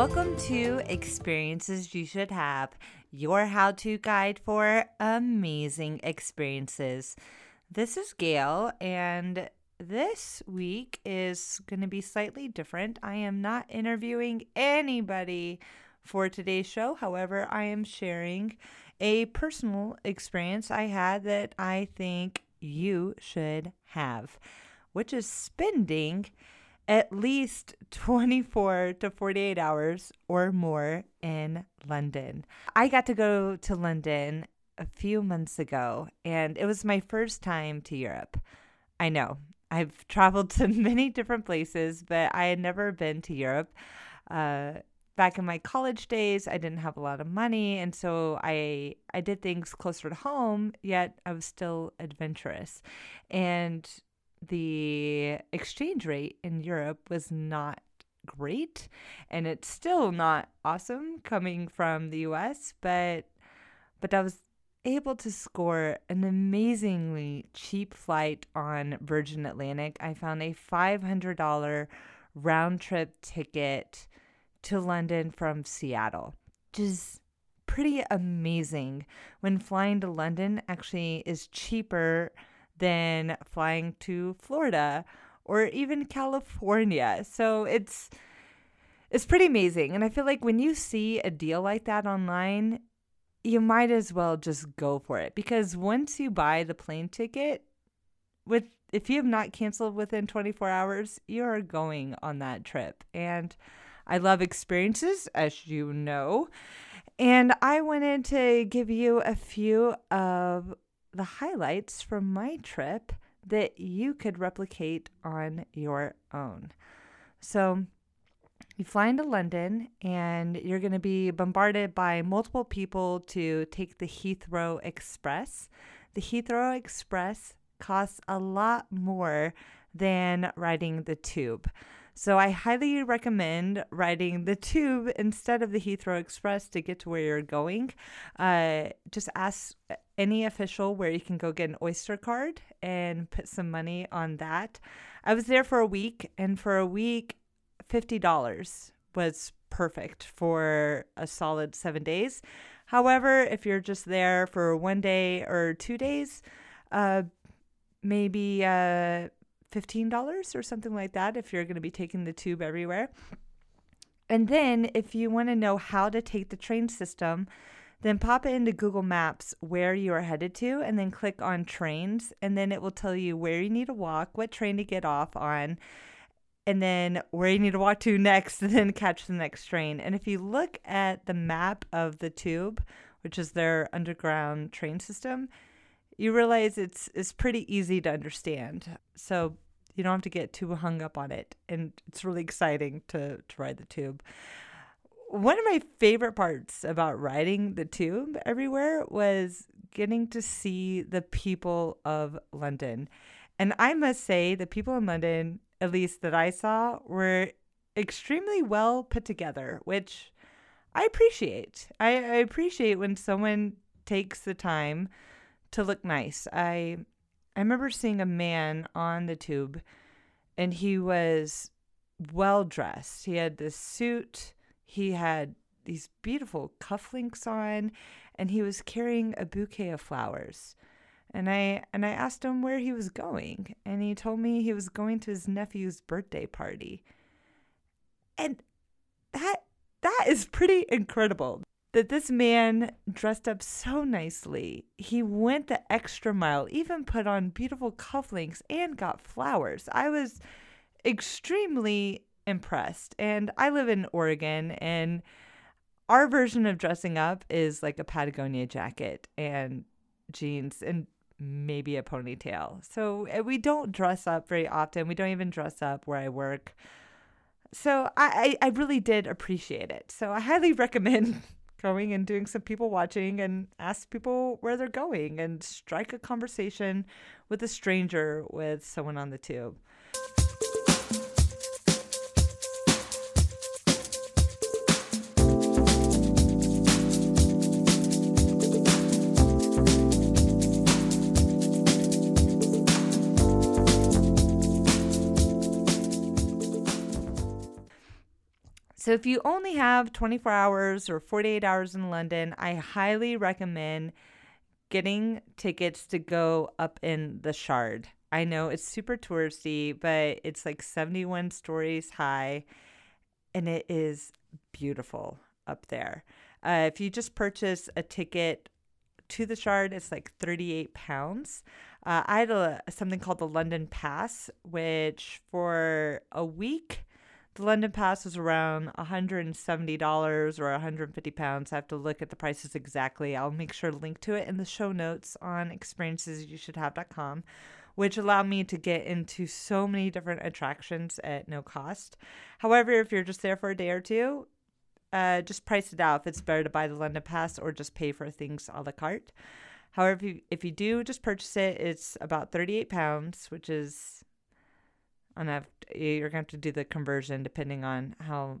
Welcome to Experiences You Should Have, your how to guide for amazing experiences. This is Gail, and this week is going to be slightly different. I am not interviewing anybody for today's show. However, I am sharing a personal experience I had that I think you should have, which is spending at least 24 to 48 hours or more in London. I got to go to London a few months ago, and it was my first time to Europe. I know I've traveled to many different places, but I had never been to Europe. Uh, back in my college days, I didn't have a lot of money, and so I I did things closer to home. Yet I was still adventurous, and the exchange rate in Europe was not great, and it's still not awesome coming from the U.S. But but I was able to score an amazingly cheap flight on Virgin Atlantic. I found a $500 round trip ticket to London from Seattle, is pretty amazing when flying to London actually is cheaper than flying to Florida or even California. So it's it's pretty amazing. And I feel like when you see a deal like that online, you might as well just go for it because once you buy the plane ticket with if you have not canceled within 24 hours, you are going on that trip. And I love experiences, as you know. And I wanted to give you a few of the highlights from my trip that you could replicate on your own. So, you fly into London and you're going to be bombarded by multiple people to take the Heathrow Express. The Heathrow Express costs a lot more than riding the tube. So I highly recommend riding the tube instead of the Heathrow Express to get to where you're going. Uh, just ask any official where you can go get an Oyster card and put some money on that. I was there for a week, and for a week, $50 was perfect for a solid seven days. However, if you're just there for one day or two days, uh, maybe uh, $15 or something like that if you're going to be taking the tube everywhere. And then, if you want to know how to take the train system, then pop it into Google Maps where you are headed to, and then click on trains. And then it will tell you where you need to walk, what train to get off on, and then where you need to walk to next, and then catch the next train. And if you look at the map of the tube, which is their underground train system, you realize it's it's pretty easy to understand. So you don't have to get too hung up on it, and it's really exciting to to ride the tube. One of my favorite parts about riding the tube everywhere was getting to see the people of London. And I must say, the people in London at least that I saw, were extremely well put together, which I appreciate. I, I appreciate when someone takes the time to look nice. I I remember seeing a man on the tube and he was well dressed. He had this suit, he had these beautiful cufflinks on, and he was carrying a bouquet of flowers. And I and I asked him where he was going, and he told me he was going to his nephew's birthday party. And that that is pretty incredible. That this man dressed up so nicely. He went the extra mile, even put on beautiful cufflinks and got flowers. I was extremely impressed. And I live in Oregon and our version of dressing up is like a Patagonia jacket and jeans and maybe a ponytail. So eh, we don't dress up very often. We don't even dress up where I work. So I, I, I really did appreciate it. So I highly recommend going and doing some people watching and ask people where they're going and strike a conversation with a stranger with someone on the tube. So if you only have 24 hours or 48 hours in London, I highly recommend getting tickets to go up in the Shard. I know it's super touristy, but it's like 71 stories high and it is beautiful up there. Uh, if you just purchase a ticket to the Shard, it's like 38 pounds. Uh, I had a, something called the London Pass, which for a week, the London Pass is around $170 or 150 pounds. I have to look at the prices exactly. I'll make sure to link to it in the show notes on experiencesyoushouldhave.com which allowed me to get into so many different attractions at no cost. However, if you're just there for a day or two, uh, just price it out if it's better to buy the London Pass or just pay for things a la carte. However, if you, if you do just purchase it, it's about 38 pounds, which is, and I've, you're going to have to do the conversion depending on how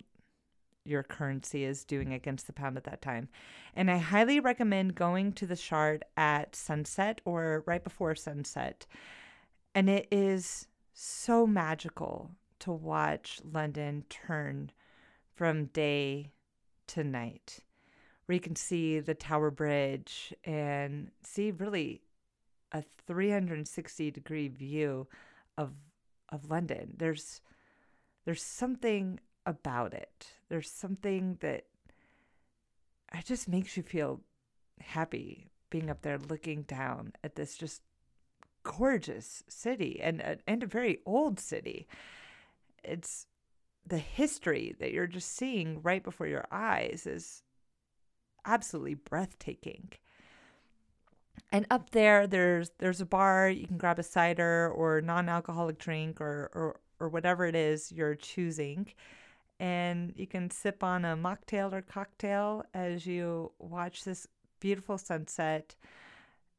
your currency is doing against the pound at that time. And I highly recommend going to the Shard at sunset or right before sunset and it is so magical to watch London turn from day to night, where you can see the Tower Bridge and see really a 360 degree view of of London. There's there's something about it. There's something that it just makes you feel happy being up there looking down at this just gorgeous city and a, and a very old city. It's the history that you're just seeing right before your eyes is absolutely breathtaking. And up there, there's there's a bar. You can grab a cider or non-alcoholic drink or or or whatever it is you're choosing, and you can sip on a mocktail or cocktail as you watch this beautiful sunset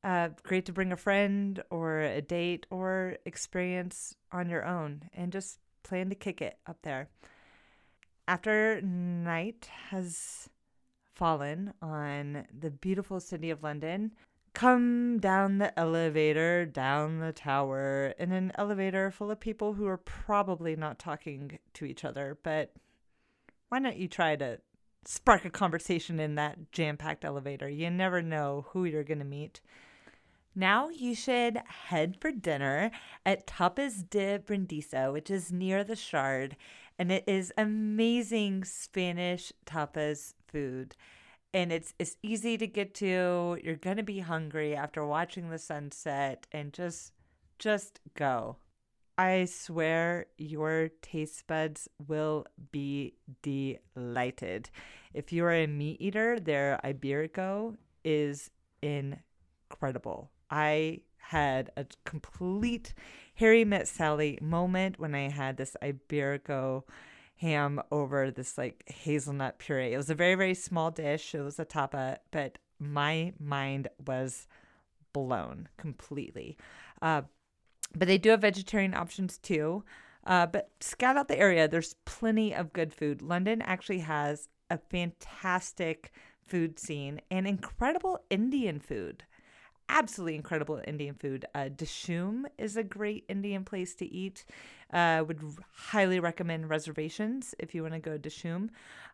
uh, great to bring a friend or a date or experience on your own and just plan to kick it up there. After night has fallen on the beautiful city of London, come down the elevator, down the tower, in an elevator full of people who are probably not talking to each other. But why don't you try to spark a conversation in that jam packed elevator? You never know who you're going to meet. Now you should head for dinner at Tapas de Brindisa, which is near the Shard, and it is amazing Spanish tapas food. And it's it's easy to get to. You're gonna be hungry after watching the sunset, and just just go. I swear your taste buds will be delighted. If you're a meat eater, their Iberico is incredible. I had a complete Harry Met Sally moment when I had this Iberico ham over this like hazelnut puree. It was a very, very small dish. It was a tapa, but my mind was blown completely. Uh, but they do have vegetarian options too. Uh, but scout out the area. There's plenty of good food. London actually has a fantastic food scene and incredible Indian food absolutely incredible Indian food. Uh, Dishoom is a great Indian place to eat. Uh, would highly recommend reservations if you want to go to Dishoom.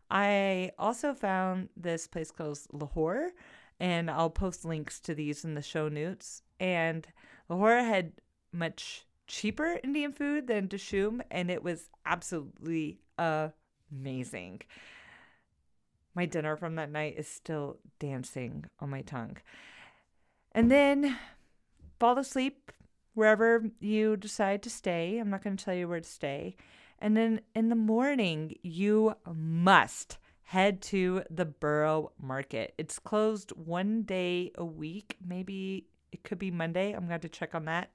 I also found this place called Lahore, and I'll post links to these in the show notes. And Lahore had much cheaper Indian food than Dishoom, and it was absolutely amazing. My dinner from that night is still dancing on my tongue. And then fall asleep wherever you decide to stay. I'm not going to tell you where to stay. And then in the morning, you must head to the Borough Market. It's closed one day a week. Maybe it could be Monday. I'm going to check on that.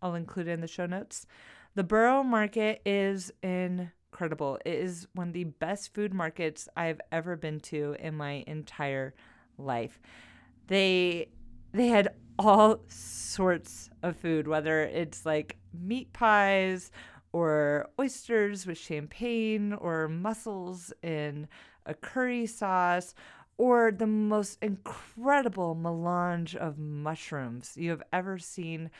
I'll include it in the show notes. The Borough Market is incredible. It is one of the best food markets I've ever been to in my entire life. They they had all sorts of food, whether it's like meat pies or oysters with champagne or mussels in a curry sauce or the most incredible melange of mushrooms you have ever seen.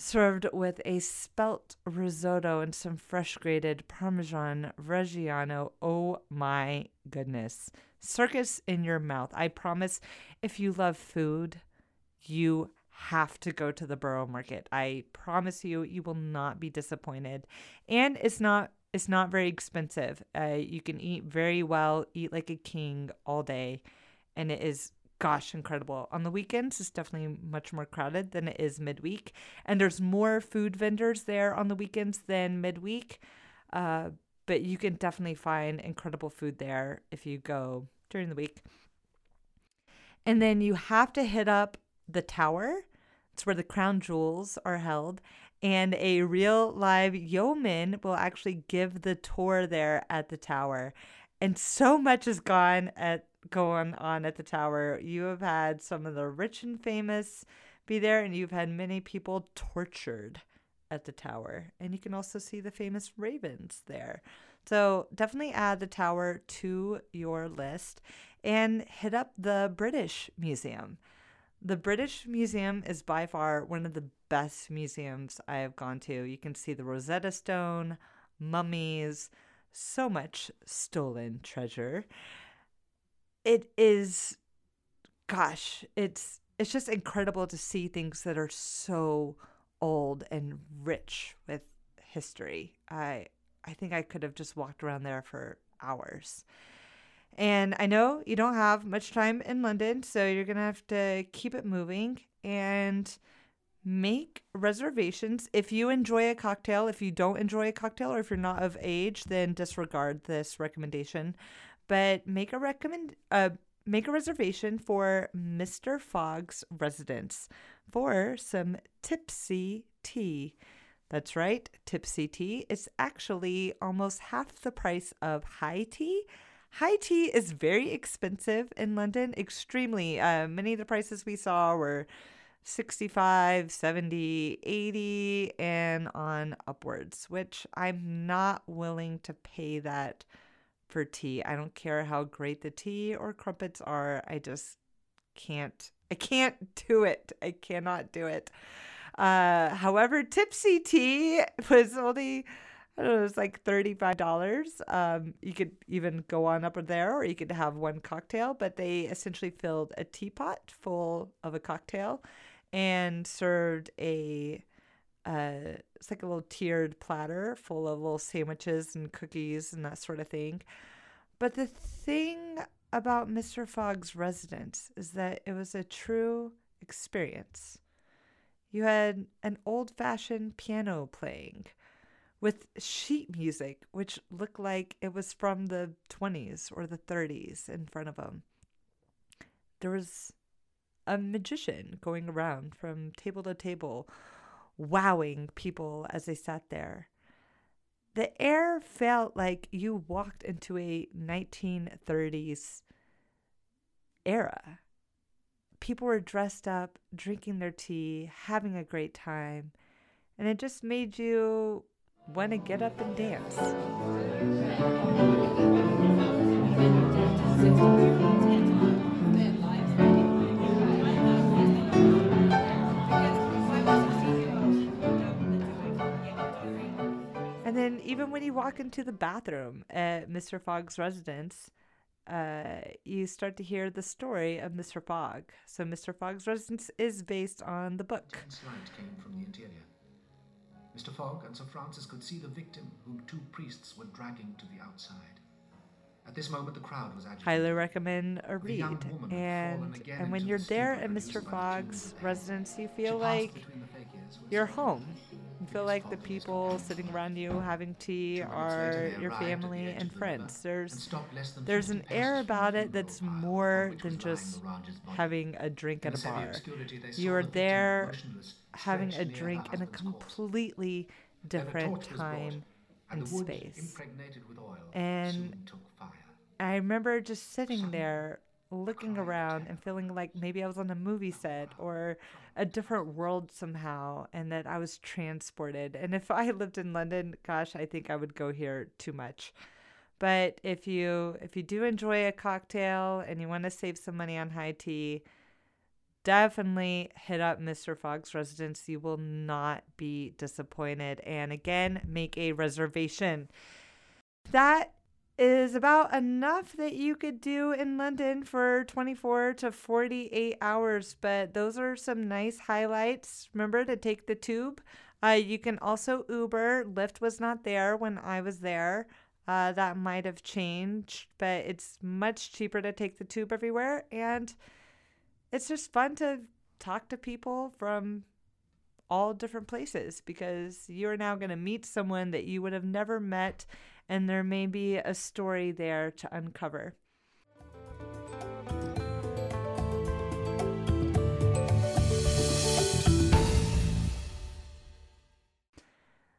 served with a spelt risotto and some fresh grated Parmesan Reggiano. Oh my goodness. Circus in your mouth. I promise if you love food, you have to go to the borough market. I promise you, you will not be disappointed. And it's not it's not very expensive. Uh, you can eat very well, eat like a king all day, and it is gosh, incredible. On the weekends, it's definitely much more crowded than it is midweek. And there's more food vendors there on the weekends than midweek. Uh, but you can definitely find incredible food there if you go during the week. And then you have to hit up the tower. It's where the crown jewels are held. And a real live yeoman will actually give the tour there at the tower. And so much has gone at going on at the tower. You have had some of the rich and famous be there, and you've had many people tortured at the tower. And you can also see the famous ravens there. So definitely add the tower to your list and hit up the British Museum. The British Museum is by far one of the best museums I have gone to. You can see the Rosetta Stone, mummies, so much stolen treasure it is gosh, it's it's just incredible to see things that are so old and rich with history. I I think I could have just walked around there for hours. And I know you don't have much time in London, so you're going to have to keep it moving and make reservations. If you enjoy a cocktail, if you don't enjoy a cocktail, or if you're not of age, then disregard this recommendation but make a recommend uh make a reservation for Mr. Fogg's residence for some tipsy tea. That's right, tipsy tea is actually almost half the price of high tea. High tea is very expensive in London, extremely. Uh, many of the prices we saw were 65, 70, 80, and on upwards, which I'm not willing to pay that for tea. I don't care how great the tea or crumpets are. I just can't. I can't do it. I cannot do it. Uh, however, tipsy tea was only I don't know, it was like $35. Um, you could even go on up there or you could have one cocktail, but they essentially filled a teapot full of a cocktail and served a uh, it's like a little tiered platter full of little sandwiches and cookies and that sort of thing. But the thing about Mr. Fogg's residence is that it was a true experience. You had an old fashioned piano playing with sheet music, which looked like it was from the 20s or the 30s in front of him. There was a magician going around from table to table wowing people as they sat there. The air felt like you walked into a 1930s era. People were dressed up, drinking their tea, having a great time, and it just made you want to get up and dance. And then even when you walk into the bathroom at Mr. Fogg's residence, uh, you start to hear the story of Mr. Fogg. So Mr. Fogg's residence is based on the book. Light came from the interior. Mr. Fogg and Sir Francis could see the victim, whom two priests were dragging to the outside. At this moment, the crowd was agitated. Highly recommend a read. And and when you're there at Mr. Fogg's residence, you feel like you're home. You feel like the people sitting around you having tea are your family and friends. There's there's an air about it that's more than just having a drink at a bar. You are there having a drink in a completely different time and space. And I remember just sitting there looking around and feeling like maybe I was on a movie set or a different world somehow and that I was transported. And if I lived in London, gosh, I think I would go here too much. But if you if you do enjoy a cocktail and you want to save some money on high tea, definitely hit up Mr. Fogg's residence. You will not be disappointed. And again, make a reservation. That is about enough that you could do in London for 24 to 48 hours. But those are some nice highlights. Remember to take the tube. Uh, you can also Uber. Lyft was not there when I was there. Uh, that might have changed, but it's much cheaper to take the tube everywhere. And it's just fun to talk to people from all different places because you're now going to meet someone that you would have never met, and there may be a story there to uncover.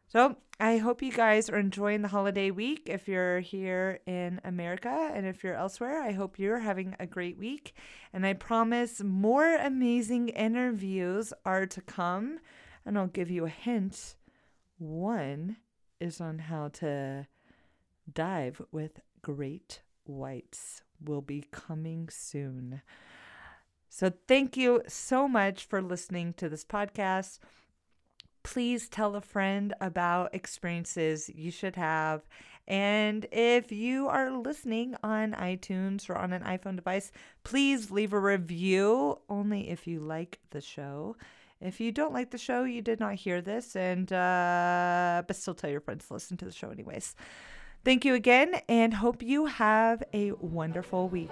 So, I hope you guys are enjoying the holiday week. If you're here in America and if you're elsewhere, I hope you're having a great week. And I promise more amazing interviews are to come. And I'll give you a hint. One is on how to dive with great whites, will be coming soon. So, thank you so much for listening to this podcast please tell a friend about experiences you should have. And if you are listening on iTunes or on an iPhone device, please leave a review only if you like the show. If you don't like the show, you did not hear this, and uh, but still tell your friends to listen to the show anyways. Thank you again, and hope you have a wonderful week.